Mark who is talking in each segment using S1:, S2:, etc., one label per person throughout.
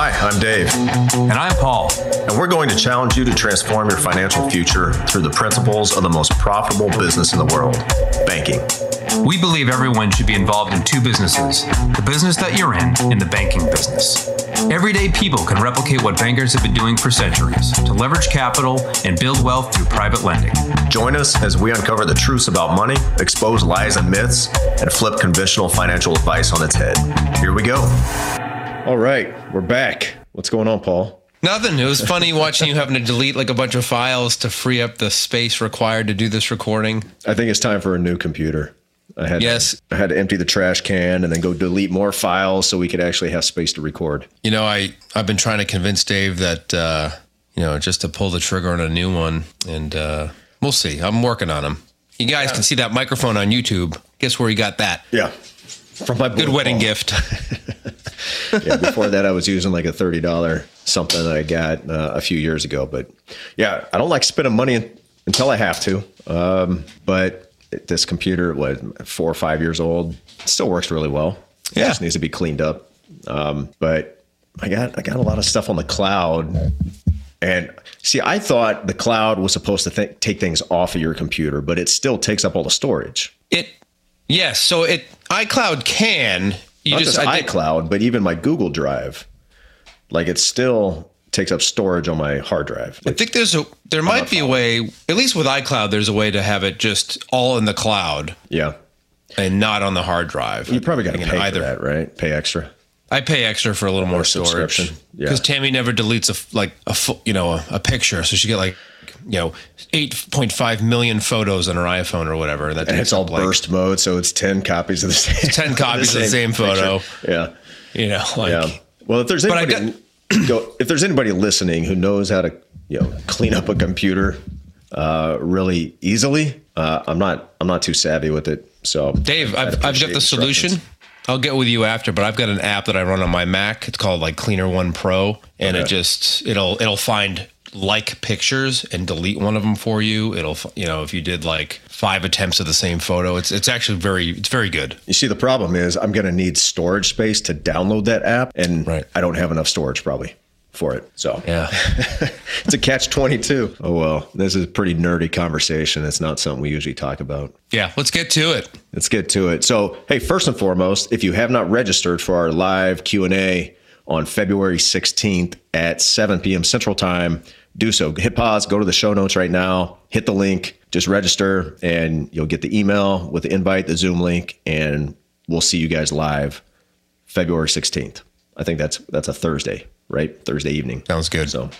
S1: Hi, I'm Dave.
S2: And I'm Paul.
S1: And we're going to challenge you to transform your financial future through the principles of the most profitable business in the world banking.
S2: We believe everyone should be involved in two businesses the business that you're in and the banking business. Everyday people can replicate what bankers have been doing for centuries to leverage capital and build wealth through private lending.
S1: Join us as we uncover the truths about money, expose lies and myths, and flip conventional financial advice on its head. Here we go. All right, we're back. What's going on, Paul?
S3: Nothing. It was funny watching you having to delete like a bunch of files to free up the space required to do this recording.
S1: I think it's time for a new computer. I had
S3: yes.
S1: To, I had to empty the trash can and then go delete more files so we could actually have space to record.
S3: You know, I I've been trying to convince Dave that uh, you know just to pull the trigger on a new one, and uh, we'll see. I'm working on them. You guys yeah. can see that microphone on YouTube. Guess where he got that?
S1: Yeah,
S3: from my good wedding gift.
S1: yeah, before that, I was using like a thirty dollar something that I got uh, a few years ago. But yeah, I don't like spending money until I have to. Um, but this computer was four or five years old. It still works really well. It
S3: yeah.
S1: just needs to be cleaned up. Um, but I got I got a lot of stuff on the cloud. And see, I thought the cloud was supposed to th- take things off of your computer, but it still takes up all the storage.
S3: It yes, so it iCloud can
S1: you Not just, just iCloud, but even my Google Drive, like it still takes up storage on my hard drive.
S3: Like, I think there's a there might be a way, at least with iCloud, there's a way to have it just all in the cloud.
S1: Yeah.
S3: And not on the hard drive.
S1: You probably got to pay either. for that, right? Pay extra.
S3: I pay extra for a little more storage because yeah. Tammy never deletes a like a you know a, a picture, so she get like you know, 8.5 million photos on her iPhone or whatever.
S1: That and it's all like, burst mode, so it's 10 copies of the same.
S3: 10 copies the of the same photo.
S1: Picture. Yeah.
S3: You know, like. Yeah.
S1: Well, if there's anybody, go, if there's anybody listening who knows how to, you know, clean up a computer uh, really easily, uh, I'm not, I'm not too savvy with it. So,
S3: Dave, I've, I've got the solution. I'll get with you after, but I've got an app that I run on my Mac. It's called like Cleaner One Pro, and okay. it just it'll it'll find like pictures and delete one of them for you. It'll, you know, if you did like five attempts of the same photo, it's it's actually very it's very good.
S1: You see, the problem is I'm going to need storage space to download that app, and right. I don't have enough storage probably for it. So
S3: yeah,
S1: it's a catch twenty two. Oh well, this is a pretty nerdy conversation. It's not something we usually talk about.
S3: Yeah, let's get to it.
S1: Let's get to it. So hey, first and foremost, if you have not registered for our live Q and A on February 16th at 7 p.m. Central Time, do so. Hit pause, go to the show notes right now, hit the link, just register, and you'll get the email with the invite, the Zoom link, and we'll see you guys live February 16th. I think that's that's a Thursday right? Thursday evening.
S3: Sounds good.
S1: So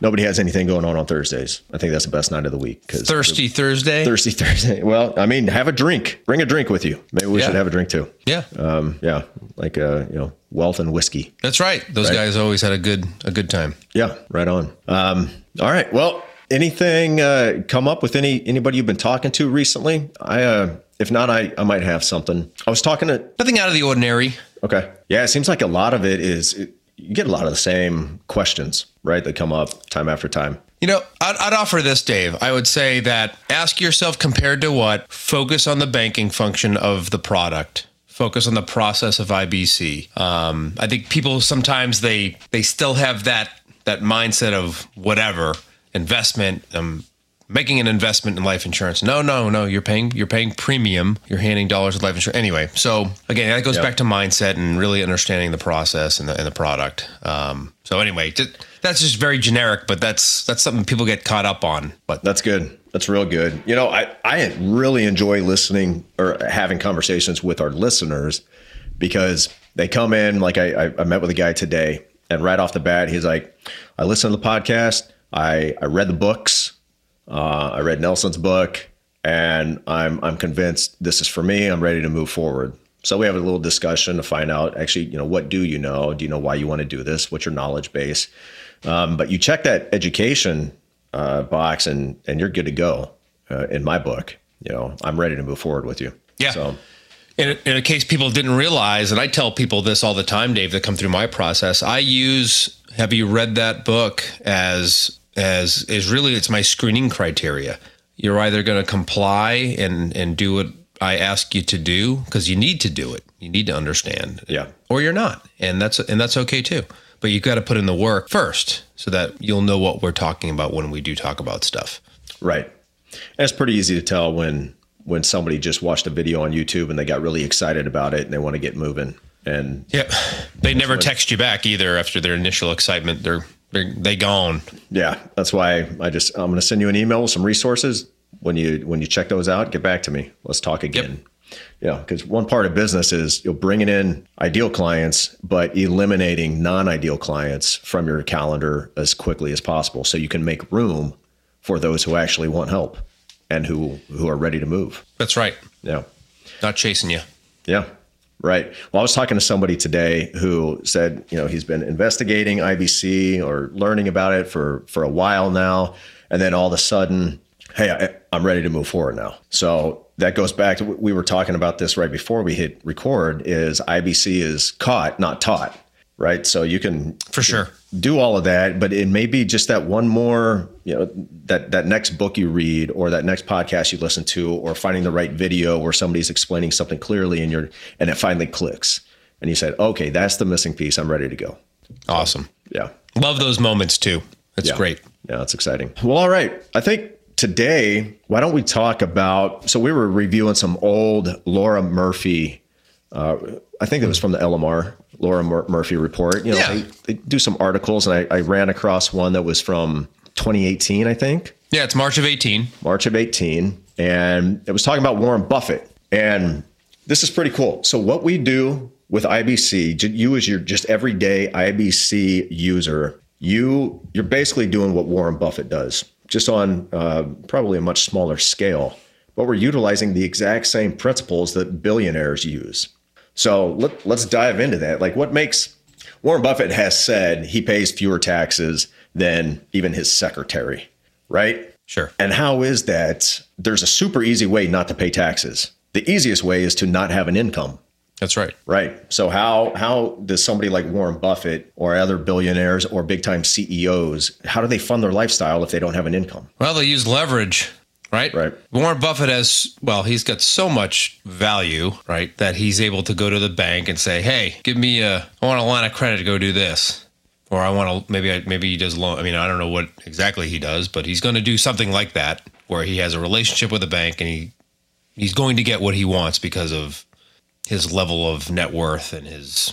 S1: nobody has anything going on on Thursdays. I think that's the best night of the week.
S3: Cause Thirsty Thursday.
S1: Thirsty Thursday. Well, I mean, have a drink. Bring a drink with you. Maybe we yeah. should have a drink too.
S3: Yeah.
S1: Um, yeah. Like uh, you know, wealth and whiskey.
S3: That's right. Those right? guys always had a good a good time.
S1: Yeah. Right on. Um, all right. Well, anything uh, come up with any anybody you've been talking to recently? I uh, if not, I I might have something. I was talking to
S3: nothing out of the ordinary.
S1: Okay. Yeah. It seems like a lot of it is. It, you get a lot of the same questions, right, that come up time after time.
S3: You know, I'd, I'd, offer this, Dave. I would say that ask yourself compared to what, focus on the banking function of the product. Focus on the process of IBC. Um, I think people sometimes they they still have that that mindset of whatever investment. Um, making an investment in life insurance. No, no, no. You're paying you're paying premium. You're handing dollars of life insurance anyway. So again, that goes yep. back to mindset and really understanding the process and the, and the product. Um, so anyway, that's just very generic, but that's that's something people get caught up on. But
S1: that's good. That's real good. You know, I I really enjoy listening or having conversations with our listeners because they come in like I I met with a guy today and right off the bat he's like, I listened to the podcast. I I read the books uh, I read Nelson's book, and I'm I'm convinced this is for me. I'm ready to move forward. So we have a little discussion to find out actually, you know, what do you know? Do you know why you want to do this? What's your knowledge base? Um, but you check that education uh, box, and and you're good to go. Uh, in my book, you know, I'm ready to move forward with you.
S3: Yeah. So. In in a case people didn't realize, and I tell people this all the time, Dave, that come through my process. I use "Have you read that book?" as as is really it's my screening criteria. You're either going to comply and and do what I ask you to do because you need to do it. You need to understand.
S1: Yeah.
S3: Or you're not, and that's and that's okay too. but you've got to put in the work first so that you'll know what we're talking about when we do talk about stuff.
S1: Right. And it's pretty easy to tell when when somebody just watched a video on YouTube and they got really excited about it and they want to get moving. And
S3: Yep. They never text you back either after their initial excitement. They're they're they gone.
S1: yeah, that's why I just I'm going to send you an email with some resources. When you when you check those out, get back to me. Let's talk again. Yeah, because one part of business is you're bringing in ideal clients, but eliminating non-ideal clients from your calendar as quickly as possible, so you can make room for those who actually want help and who who are ready to move.
S3: That's right.
S1: Yeah.
S3: Not chasing you.
S1: Yeah. Right. Well, I was talking to somebody today who said, you know, he's been investigating IBC or learning about it for for a while now, and then all of a sudden, hey, I, I'm ready to move forward now. So that goes back to we were talking about this right before we hit record. Is IBC is caught, not taught, right? So you can
S3: For sure.
S1: do all of that, but it may be just that one more, you know, that that next book you read or that next podcast you listen to or finding the right video where somebody's explaining something clearly and you're and it finally clicks. And you said, "Okay, that's the missing piece. I'm ready to go."
S3: Awesome.
S1: Yeah.
S3: Love those moments too. That's
S1: Yeah.
S3: great.
S1: Yeah, that's exciting. Well, all right. I think today, why don't we talk about so we were reviewing some old Lara Murphy uh, I think it was from the LMR, Lara Mur- Murphy report. You know,
S3: Yeah.
S1: they, they do some articles, and I, I ran across one that was from 2018, I think.
S3: Yeah, it's March of 18.
S1: March of 18, and it was talking about Warren Buffett. And this is pretty cool. So, what we do with IBC, you as your just everyday IBC user, you you're basically doing what Warren Buffett does, just on uh, probably a much smaller scale. But we're utilizing the exact same principles that billionaires use. So let, let's dive into that. Like, what makes Warren Buffett has said he pays fewer taxes than even his secretary, right?
S3: Sure.
S1: And how is that? There's a super easy way not to pay taxes. The easiest way is to not have an income,
S3: That's right.
S1: right? So how how does somebody like Warren Buffett or other billionaires or big time CEOs how do they fund their lifestyle if they don't have an income?
S3: Well, they use leverage, right?
S1: Right.
S3: Warren Buffett has, well, he's got so much value, right, that he's able to go to the bank and say, "Hey, give me a, I want a line of credit to go do this," or I want to maybe I, maybe he does loan. I mean, I don't know what exactly he does, but he's going to do something like that where he has a relationship with a bank and he he's going to get what he wants because of his level of net worth and his,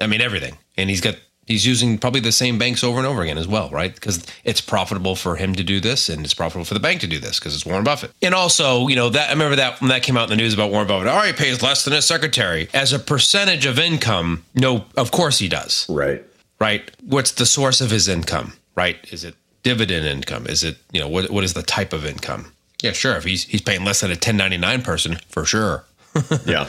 S3: I mean, everything, and he's got. He's using probably the same banks over and over again as well, right? Because it's profitable for him to do this, and it's profitable for the bank to do this because it's Warren Buffett. And also, you know, that I remember that when that came out in the news about Warren Buffett. Oh, he pays less than his secretary as a percentage of income. No, of course he does,
S1: Right.
S3: right? What's the source of his income, right? Is it dividend income? Is it you know what what is the type of income? Yeah, sure. If he's he's paying less than a 1099 person, for sure.
S1: Yeah.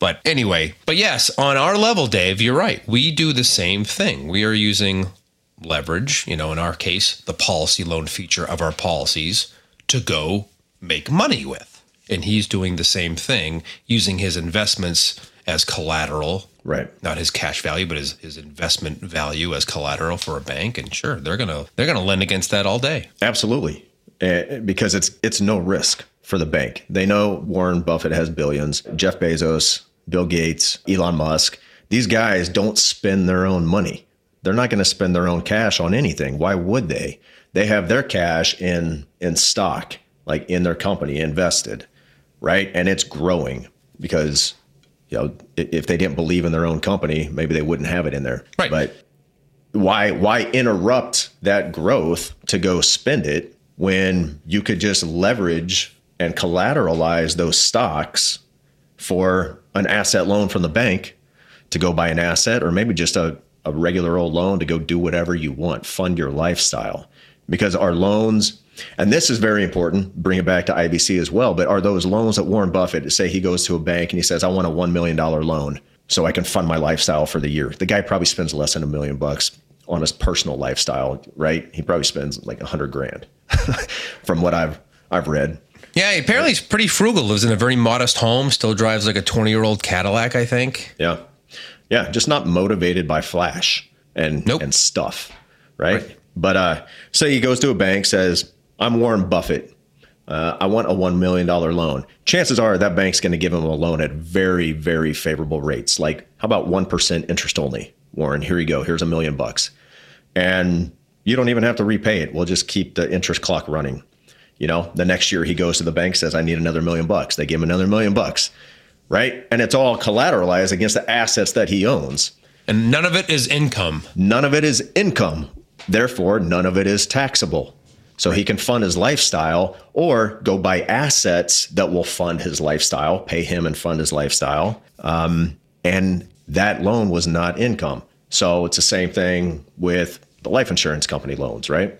S3: But anyway, but yes, on our level, Dave, you're right. We do the same thing. We are using leverage, you know, in our case, the policy loan feature of our policies to go make money with. And he's doing the same thing using his investments as collateral,
S1: Right.
S3: not his cash value, but his, his investment value as collateral for a bank. And sure, they're gonna they're gonna lend against that all day.
S1: Absolutely. Eh, because it's it's no risk for the bank. They know Warren Buffett has billions, Jeff Bezos, Bill Gates, Elon Musk. These guys don't spend their own money. They're not going to spend their own cash on anything. Why would they? They have their cash in in stock, like in their company invested, right? And it's growing because you know, if they didn't believe in their own company, maybe they wouldn't have it in there.
S3: Right.
S1: But why why interrupt that growth to go spend it when you could just leverage and collateralize those stocks for an asset loan from the bank to go buy an asset or maybe just a, a regular old loan to go do whatever you want fund your lifestyle. Because our loans and this is very important bring it back to ibc as well but are those loans that warren buffett say he goes to a bank and he says i want a $1 million loan so i can fund my lifestyle for the year. The guy probably spends less than a million bucks on his personal lifestyle right? He probably spends like a hundred grand from what i've i've read
S3: Yeah, apparently he's pretty frugal, lives in a very modest home, still drives like a 20 year old Cadillac, I think.
S1: Yeah. Yeah. Just not motivated by flash and
S3: Nope.
S1: and stuff. Right? But uh say he goes to a bank, says, I'm Warren Buffett. Uh, I want a one million dollar loan. Chances are that bank's going to give him a loan at very, very favorable rates. Like, how about one percent interest only? Warren, here you go. Here's a million bucks. And you don't even have to repay it. We'll just keep the interest clock running. You know, the next year he goes to the bank, says, I need another million bucks. They give him another million bucks, right? And it's all collateralized against the assets that he owns.
S3: And none of it is income.
S1: None of it is income. Therefore, none of it is taxable. So he can fund his lifestyle or go buy assets that will fund his lifestyle, pay him and fund his lifestyle. Um, and that loan was not income. So it's the same thing with the life insurance company loans, right?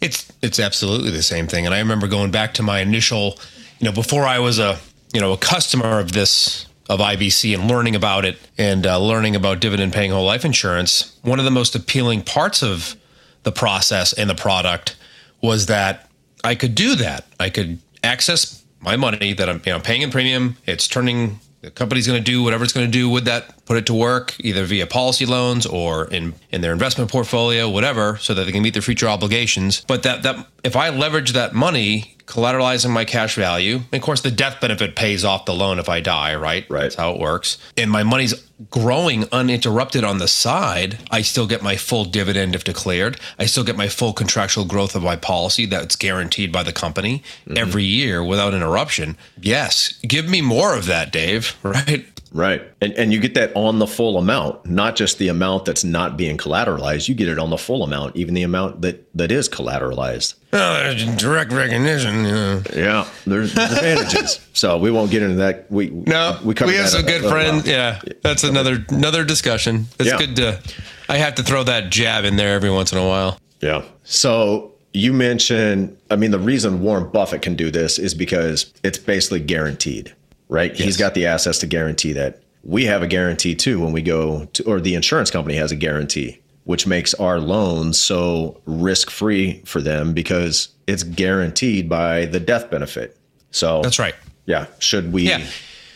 S3: It's it's absolutely the same thing. And I remember going back to my initial, you know, before I was a you know a customer of this of IBC and learning about it and uh, learning about dividend paying whole life insurance. One of the most appealing parts of the process and the product was that I could do that. I could access my money that I'm you know paying in premium. It's turning the company's going to do whatever it's going to do with that, put it to work either via policy loans or in in their investment portfolio, whatever, so that they can meet their future obligations. But that that if I leverage that money, collateralizing my cash value, and of course the death benefit pays off the loan if I die, right?
S1: Right.
S3: That's how it works. And my money's growing uninterrupted on the side. I still get my full dividend if declared. I still get my full contractual growth of my policy that's guaranteed by the company mm-hmm. every year without interruption. Yes, give me more of that, Dave. Right?
S1: Right. And and you get that on the full amount, not just the amount that's not being collateralized. You get it on the full amount, even the amount that that is collateralized.
S3: Well, direct recognition. Yeah.
S1: Yeah, there's, advantages. So we won't get into that. We
S3: No, we,
S1: covered
S3: have some good friends. Yeah, that's another another discussion. It's
S1: Yeah.
S3: good to. I have to throw that jab in there every once in a while.
S1: Yeah. So you mentioned, I mean, the reason Warren Buffett can do this is because it's basically guaranteed, right? he's got the assets to guarantee that. We have a guarantee too when we go to, or the insurance company has a guarantee, which makes our loans so risk free for them because it's guaranteed by the death benefit. So
S3: That's right.
S1: Yeah. Should we
S3: Yeah.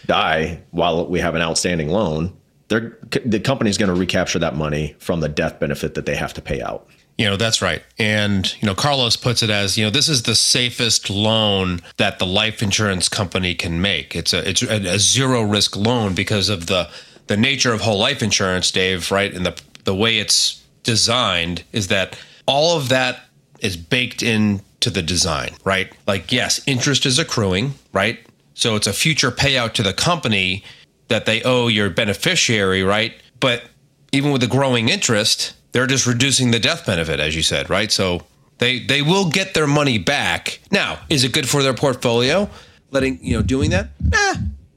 S1: die while we have an outstanding loan, they're, the company's going to recapture that money from the death benefit that they have to pay out.
S3: You know, that's right. And, you know, Carlos puts it as, you know, this is the safest loan that the life insurance company can make. It's a it's a, zero risk loan because of the the nature of whole life insurance, Dave, right? And the the way it's designed is that all of that is baked into the design, right? Like yes, interest is accruing, right? So it's a future payout to the company that they owe your beneficiary, right? But even with the growing interest, they're just reducing the death benefit, as you said, right? So they they will get their money back. Now, is it good for their portfolio? Letting you know, doing that? Eh,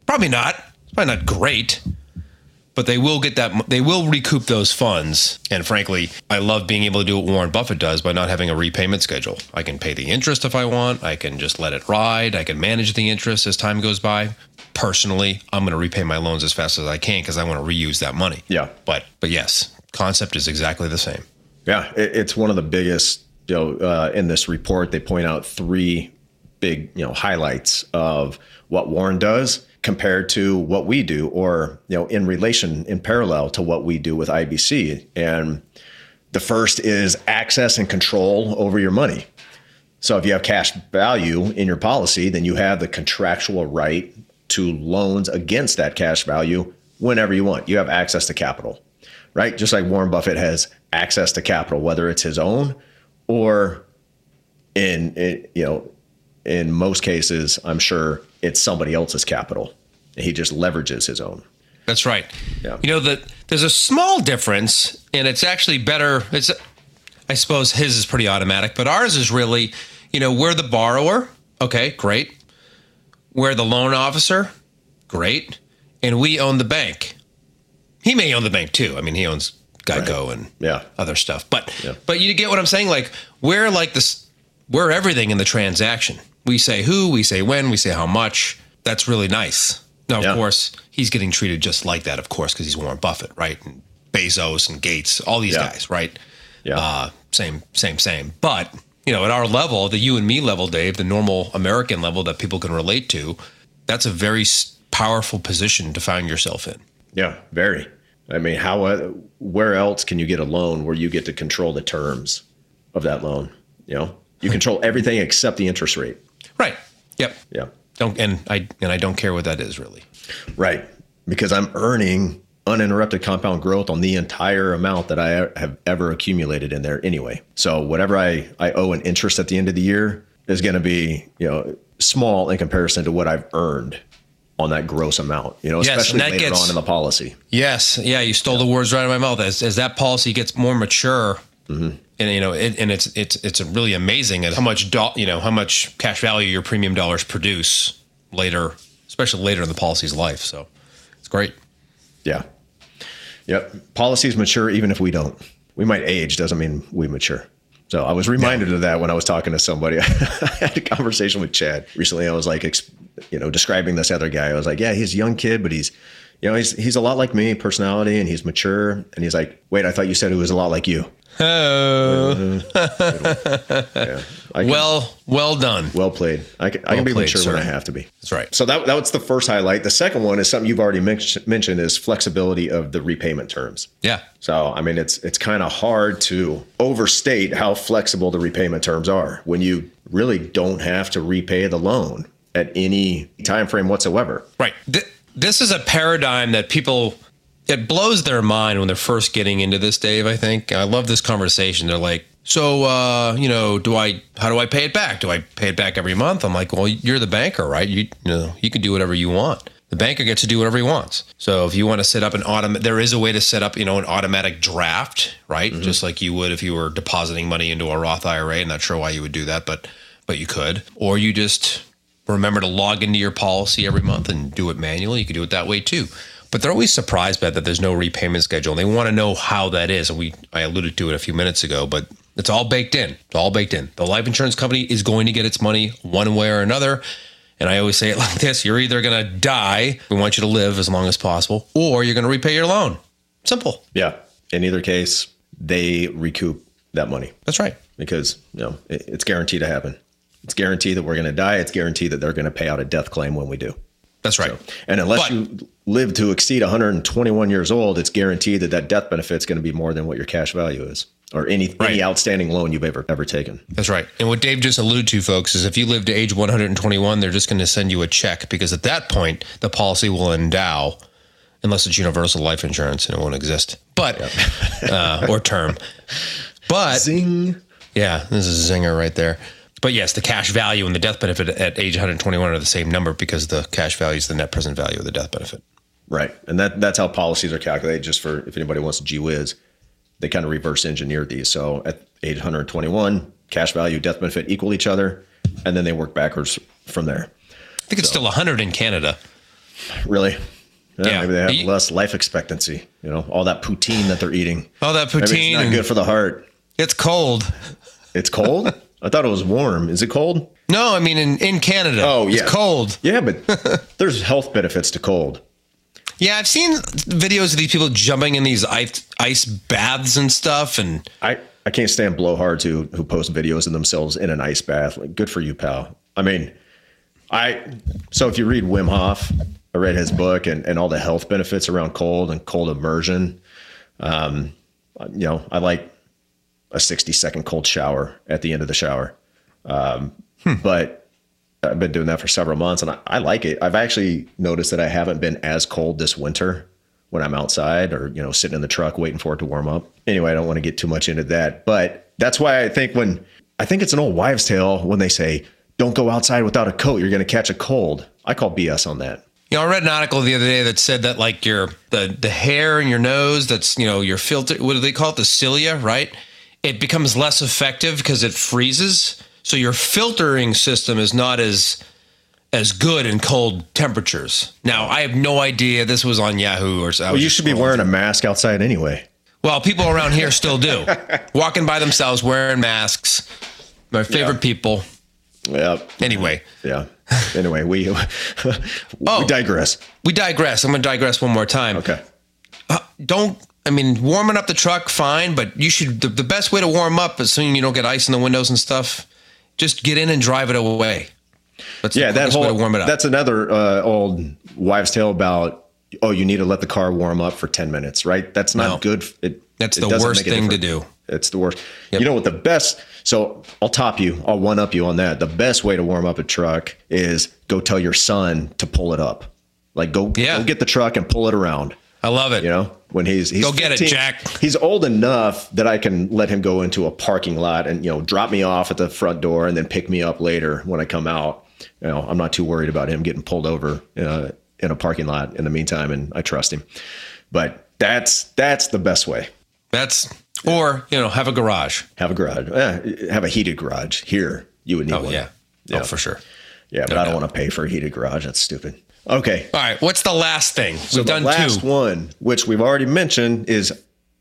S3: probably not. It's probably not great. But they will get that. They will recoup those funds. And frankly, I love being able to do what Warren Buffett does by not having a repayment schedule. I can pay the interest if I want. I can just let it ride. I can manage the interest as time goes by. Personally, I'm going to repay my loans as fast as I can because I want to reuse that money.
S1: Yeah.
S3: But but yes, concept is exactly the same.
S1: Yeah, it, it's one of the biggest. You know, uh, in this report, they point out three big, you know, highlights of what Warren does compared to what we do, or you know, in relation, in parallel to what we do with IBC. And the first is access and control over your money. So if you have cash value in your policy, then you have the contractual right to loans against that cash value whenever you want. You have access to capital, right? Just like Warren Buffett has access to capital, whether it's his own or in, in you know, in most cases, I'm sure it's somebody else's capital. And he just leverages his own.
S3: That's right.
S1: Yeah.
S3: You know that there's a small difference, and it's actually better. It's, I suppose his is pretty automatic, but ours is really, you know, we're the borrower. Okay, great. We're the loan officer. Great. And we own the bank. He may own the bank too. I mean, he owns Geico and
S1: Yeah.
S3: other stuff. But
S1: Yeah.
S3: but you get what I'm saying? Like we're like this we're everything in the transaction. We say who, we say when, we say how much. That's really nice. Now, of
S1: Yeah.
S3: course, he's getting treated just like that, of course, because he's Warren Buffett, right? And Bezos and Gates, all these guys, right?
S1: Yeah.
S3: Uh, same, same, same. But you know, at our level, the you and me level, Dave, the normal American level that people can relate to, that's a very powerful position to find yourself in.
S1: Yeah, very. I mean, how uh, where else can you get a loan where you get to control the terms of that loan? You know, you control everything except the interest rate.
S3: Right. Yep.
S1: Yeah.
S3: Don't and I and I don't care what that is really.
S1: Right. Because I'm earning uninterrupted compound growth on the entire amount that I have ever accumulated in there anyway. So whatever I, I owe in interest at the end of the year is going to be, you know, small in comparison to what I've earned on that gross amount, you know,
S3: Yes,
S1: especially later
S3: gets-
S1: on in the policy.
S3: Yes, yeah, you stole the words right out of my mouth. As, as that policy gets more mature,
S1: Mm-hmm.
S3: and you know, it, and it's it's it's really amazing at how much do, you know how much cash value your premium dollars produce later, especially later in the policy's life. So it's great.
S1: Yeah. Yep. Policies mature even if we don't. We might age, doesn't mean we mature. So I was reminded of that when I was talking to somebody. I had a conversation with Chad recently. I was like, you know, describing this other guy. I was like, yeah, he's a young kid, but he's, you know, he's he's a lot like me, personality, and he's mature. And he's like, wait, I thought you said he was a lot like you.
S3: Oh,
S1: Yeah. Can-
S3: well, well done.
S1: well played. I can, I can be
S3: played,
S1: mature
S3: sir.
S1: when I have to be.
S3: That's right.
S1: So that, that was the first highlight. The second one is something you've already men- mentioned is flexibility of the repayment terms.
S3: Yeah,
S1: So I mean, it's it's kind of hard to overstate how flexible the repayment terms are when you really don't have to repay the loan at any time frame whatsoever.
S3: right. Th- this is a paradigm that people it blows their mind when they're first getting into this, Dave. I think I love this conversation. They're like, "So, uh, you know, do I? How do I pay it back? Do I pay it back every month?" I'm like, "Well, you're the banker, right? You, you know, you can do whatever you want." The banker gets to do whatever he wants. So if you want to set up an automatic, there is a way to set up, you know, an automatic draft, right? Just like you would if you were depositing money into a Roth IRA. I'm not sure why you would do that, but but you could. Or you just remember to log into your policy every month and do it manually. You could do it that way too. But they're always surprised by that there's no repayment schedule. And they want to know how that is. And we I alluded to it a few minutes ago, but it's all baked in. It's all baked in. The life insurance company is going to get its money one way or another. And I always say it like this you're either going to die, we want you to live as long as possible, or you're going to repay your loan. Simple.
S1: Yeah. In either case, they recoup that money
S3: That's right.
S1: because you know it, it's guaranteed to happen. It's guaranteed that we're going to die. It's guaranteed that they're going to pay out a death claim when we do.
S3: That's right.
S1: And unless
S3: But-
S1: you live to exceed 121 years old, it's guaranteed that that death benefit is going to be more than what your cash value is, or any
S3: Right.
S1: any outstanding loan you've ever ever taken.
S3: That's right. And what Dave just alluded to, folks, is if you live to age 121, they're just going to send you a check because at that point, the policy will endow, unless it's universal life insurance and it won't exist, but, uh, or term. But
S1: Zing.
S3: yeah, this is a zinger right there. But yes, the cash value and the death benefit at age 121 are the same number because the cash value is the net present value of the death benefit.
S1: Right, and that that's how policies are calculated. Just for if anybody wants to gee whiz, they kind of reverse engineer these. So at age 121, cash value, death benefit equal each other, and then they work backwards from there.
S3: I think it's still 100 in Canada.
S1: Really. Yeah,
S3: Yeah.
S1: maybe they have
S3: You-
S1: less life expectancy. You know, all that poutine that they're eating.
S3: All that poutine.
S1: Maybe it's not good for the heart.
S3: It's cold.
S1: It's cold. I thought it was warm. Is it cold?
S3: No, I mean in, in Canada.
S1: Oh, yeah.
S3: It's cold.
S1: Yeah, but there's health benefits to cold.
S3: Yeah, I've seen videos of these people jumping in these ice, ice baths and stuff, and
S1: I, I can't stand blowhards who who post videos of themselves in an ice bath. Like, good for you, pal. I mean, I so if you read Wim Hof, I read his book and, and all the health benefits around cold and cold immersion. Um, you know, I like a 60 second cold shower at the end of the shower. Um, but I've been doing that for several months and I, I like it. I've actually noticed that I haven't been as cold this winter when I'm outside or, you know, sitting in the truck waiting for it to warm up. Anyway, I don't want to get too much into that. But that's why I think when I think it's an old wives' tale when they say, don't go outside without a coat, you're going to catch a cold. I call BS on that.
S3: you know, I read an article the other day that said that like your the the hair in your nose, that's you know your filter, what do they call it, the cilia, right? It becomes less effective because it freezes. So your filtering system is not as as good in cold temperatures. Now, I have no idea. This was on Yahoo or so.
S1: Well, you should be wearing a mask outside anyway.
S3: Well, people around here still do. Walking by themselves wearing masks. My favorite
S1: Yeah.
S3: people.
S1: Yeah.
S3: Anyway,
S1: Yeah. Anyway, we,
S3: Oh.
S1: digress.
S3: we digress. I'm going to digress one more time.
S1: Okay.
S3: Uh, don't, I mean, warming up the truck, fine, but you should, the, the best way to warm up, assuming you don't get ice in the windows and stuff, just get in and drive it away. That's
S1: Yeah, that whole
S3: warm it up.
S1: that's another uh, old wives' tale about oh, you need to let the car warm up for ten minutes, right? That's not
S3: No.
S1: good. It
S3: That's
S1: it
S3: the worst thing to do.
S1: It's the worst. You know what the best? So I'll top you. I'll one up you on that. The best way to warm up a truck is go tell your son to pull it up. Like go,
S3: Yeah.
S1: go get the truck and pull it around.
S3: I love it.
S1: You know, when he's he's
S3: Go get it, Jack.
S1: He's old enough that I can let him go into a parking lot and you know drop me off at the front door and then pick me up later when I come out. You know, I'm not too worried about him getting pulled over uh, in a parking lot in the meantime, and I trust him. But that's that's the best way.
S3: That's or you know have a garage.
S1: Have a garage. Eh, have a heated garage here. You would need
S3: Oh
S1: one.
S3: yeah.
S1: Yeah.
S3: Oh for sure.
S1: Yeah, but
S3: No
S1: I don't
S3: doubt.
S1: want to pay for a heated garage. That's stupid. Okay.
S3: All right. What's the last thing?
S1: So
S3: We've
S1: the
S3: done
S1: last
S3: two.
S1: one, which we've already mentioned, is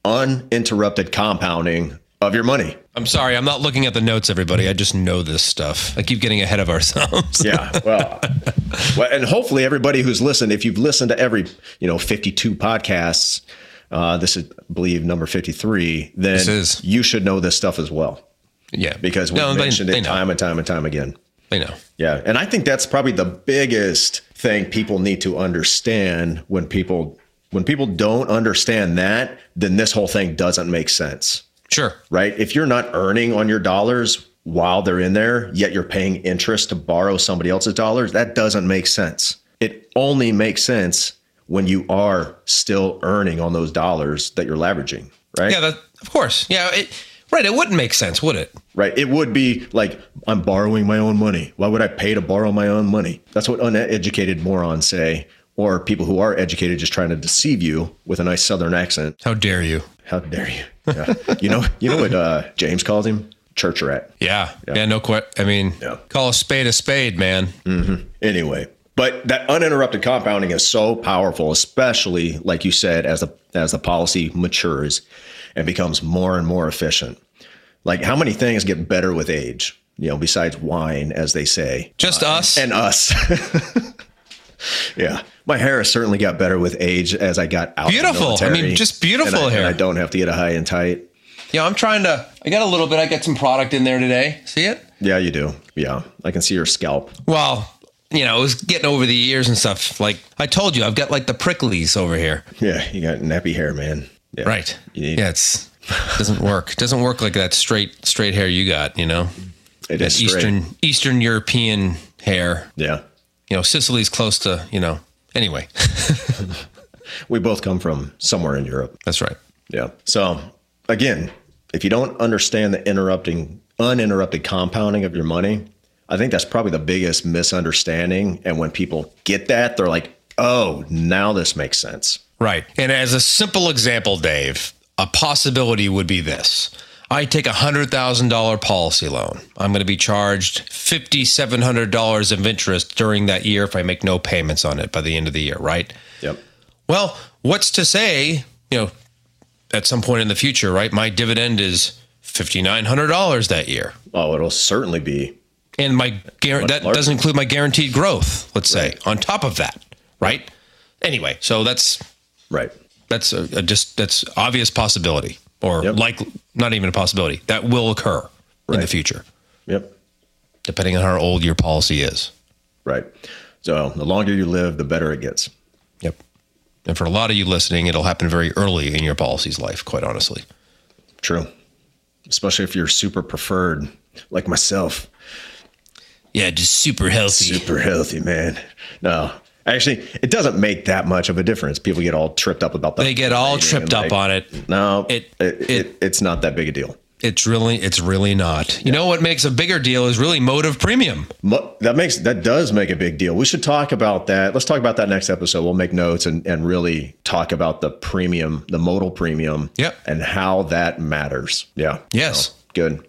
S1: uninterrupted compounding of your money.
S3: I'm sorry. I'm not looking at the notes, everybody. I just know this stuff. I keep getting ahead of ourselves.
S1: Yeah. Well, well, and hopefully everybody who's listened, if you've listened to every, you know, 52 podcasts, uh, this is, I believe, number 53, then you should know this stuff as well
S3: yeah.
S1: because we've
S3: No,
S1: mentioned
S3: they
S1: it
S3: know.
S1: time and time and time again.
S3: They know.
S1: Yeah. And I think that's probably the biggest thing people need to understand when people when people don't understand that, then this whole thing doesn't make sense.
S3: Sure.
S1: Right? If you're not earning on your dollars while they're in there, yet you're paying interest to borrow somebody else's dollars, that doesn't make sense. It only makes sense when you are still earning on those dollars that you're leveraging, right?
S3: Yeah. That, of course. Yeah. It, right. It wouldn't make sense, would it?
S1: Right. It would be like, I'm borrowing my own money. Why would I pay to borrow my own money? That's what uneducated morons say, or people who are educated just trying to deceive you with a nice southern accent.
S3: How dare you?
S1: How dare you? Yeah. you know, you know what uh, James calls him? Church rat.
S3: Yeah. Yeah. no quit. I mean,
S1: Yeah.
S3: call a spade a spade, man.
S1: Anyway, but that uninterrupted compounding is so powerful, especially like you said, as the as the policy matures and becomes more and more efficient. Like how many things get better with age? You know, besides wine, as they say.
S3: Just uh, us.
S1: and us. yeah, my hair has certainly got better with age as I got out. of the
S3: Beautiful. I mean, just beautiful
S1: And I- and
S3: hair.
S1: I don't have to get a high and tight.
S3: yeah. I'm trying to. I got a little bit. I got some product in there today. See it?
S1: Yeah, you do. Yeah, I can see your scalp.
S3: Well, you know, it was getting over the years and stuff. Like I told you, I've got like the pricklies over here.
S1: Yeah, you got nappy hair, man. Yeah.
S3: Right.
S1: Need-
S3: yeah. It's doesn't work. doesn't work like that straight straight hair you got. You know,
S1: It
S3: that
S1: is straight.
S3: Eastern Eastern European hair.
S1: Yeah,
S3: You know, Sicily's close to. You know. Anyway,
S1: we both come from somewhere in Europe.
S3: that's right.
S1: Yeah. So again, if you don't understand the interrupting, uninterrupted compounding of your money, I think that's probably the biggest misunderstanding. And when people get that, they're like, "Oh, now this makes sense."
S3: Right. And as a simple example, Dave, a possibility would be this. I take a hundred thousand dollar policy loan. I'm going to be charged fifty seven hundred dollars of interest during that year if I make no payments on it by the end of the year, right?
S1: Yep.
S3: Well, what's to say, you know, at some point in the future, right? My dividend is fifty nine hundred dollars that year.
S1: Oh, it'll certainly be.
S3: And my guar- that doesn't include my guaranteed growth, let's say, on top of that, right? Anyway, so that's
S1: Right.
S3: that's a, a just that's obvious possibility or
S1: Yep.
S3: like not even a possibility that will occur in the future
S1: Yep.
S3: depending on how old your policy is
S1: Right. So the longer you live, the better it gets.
S3: yep and for a lot of you listening it'll happen very early in your policy's life quite honestly
S1: True. Especially if you're super preferred, like myself.
S3: yeah just super healthy
S1: Super healthy, man. No, actually, it doesn't make that much of a difference. People get all tripped up about that.
S3: they get all tripped up on it
S1: No,
S3: It-
S1: it, it,
S3: it-
S1: it's not that big a deal.
S3: it's really it's really not you know what makes a bigger deal is really modal premium
S1: Mo- That makes that does make a big deal. We should talk about that. Let's talk about that next episode. We'll make notes and, and really talk about the premium, the modal premium,
S3: Yep.
S1: and how that matters. Yeah.
S3: Yes.
S1: So, good.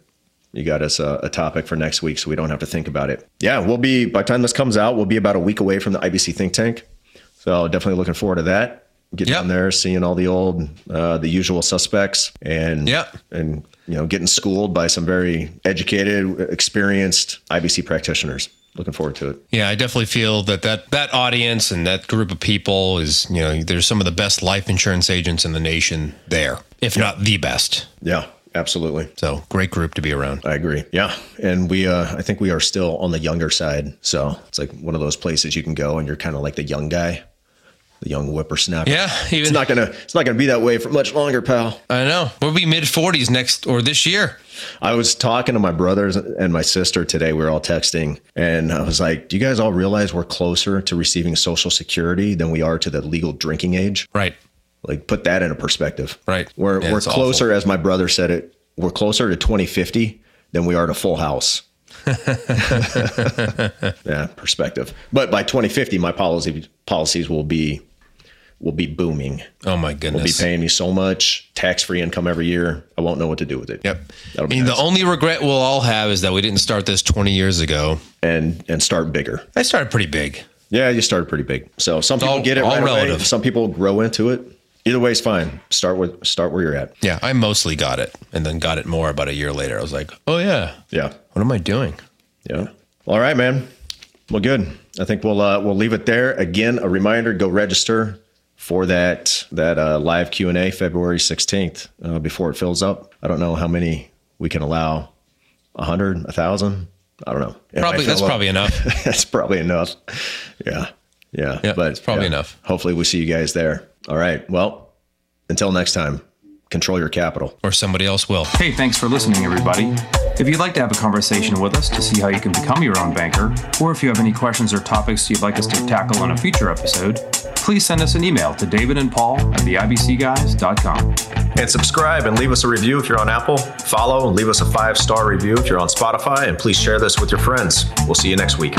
S1: You got us a, a topic for next week, so we don't have to think about it. Yeah, we'll be by the time this comes out, we'll be about a week away from the IBC think tank. So definitely looking forward to that. Get
S3: Yep.
S1: down there, seeing all the old, uh, the usual suspects, and
S3: Yep.
S1: and you know, getting schooled by some very educated, experienced IBC practitioners. Looking forward to it.
S3: yeah i definitely feel that that that audience and that group of people is you know there's some of the best life insurance agents in the nation there if not the best
S1: Yeah, absolutely.
S3: So great group to be around.
S1: I agree. Yeah, and we, uh, I think we are still on the younger side. So it's like one of those places you can go, and you're kind of like the young guy, the young whippersnapper.
S3: Yeah,
S1: it's not gonna, it's not gonna be that way for much longer, pal.
S3: I know we'll be mid forties next or this year.
S1: I was talking to my brothers and my sister today. We were all texting, and I was like, "Do you guys all realize we're closer to receiving Social Security than we are to the legal drinking age?"
S3: Right.
S1: Like put that in a perspective.
S3: Right.
S1: We're
S3: Yeah,
S1: we're
S3: it's awful.
S1: closer, as my brother said it. We're closer to 2050 than we are to full house. yeah, perspective. But by 2050, my policy policies will be will be booming.
S3: Oh my goodness!
S1: Will be paying me so much tax free income every year. I won't know what to do with it.
S3: Yep. I mean,
S1: nice.
S3: the only regret we'll all have is that we didn't start this 20 years ago.
S1: and and start bigger.
S3: I started pretty big.
S1: Yeah, you started pretty big. So some people
S3: all-
S1: get it
S3: all
S1: right away.
S3: relative.
S1: Some people grow into it. Either way is fine. Start with start where you're at.
S3: Yeah, I mostly got it and then got it more about a year later. I was like, oh, yeah.
S1: Yeah.
S3: What am I doing?
S1: Yeah. All right, man. Well, good. I think we'll uh, we'll leave it there. Again, a reminder: go register for that that uh, live Q and A February sixteenth uh, before it fills up. I don't know how many we can allow. A hundred, a thousand. I don't know. It
S3: Probably that's
S1: up.
S3: probably enough.
S1: that's probably enough. Yeah. Yeah.
S3: Yeah,
S1: but
S3: it's probably
S1: yeah.
S3: enough.
S1: Hopefully we see you guys there. All right. Well, until next time, control your capital.
S3: or somebody else will.
S2: Hey, thanks for listening, everybody. If you'd like to have a conversation with us to see how you can become your own banker, or if you have any questions or topics you'd like us to tackle on a future episode, please send us an email to David and Paul at theibcguys.com.
S1: And subscribe and leave us a review if you're on Apple. Follow and leave us a five star review if you're on Spotify. And please share this with your friends. We'll see you next week.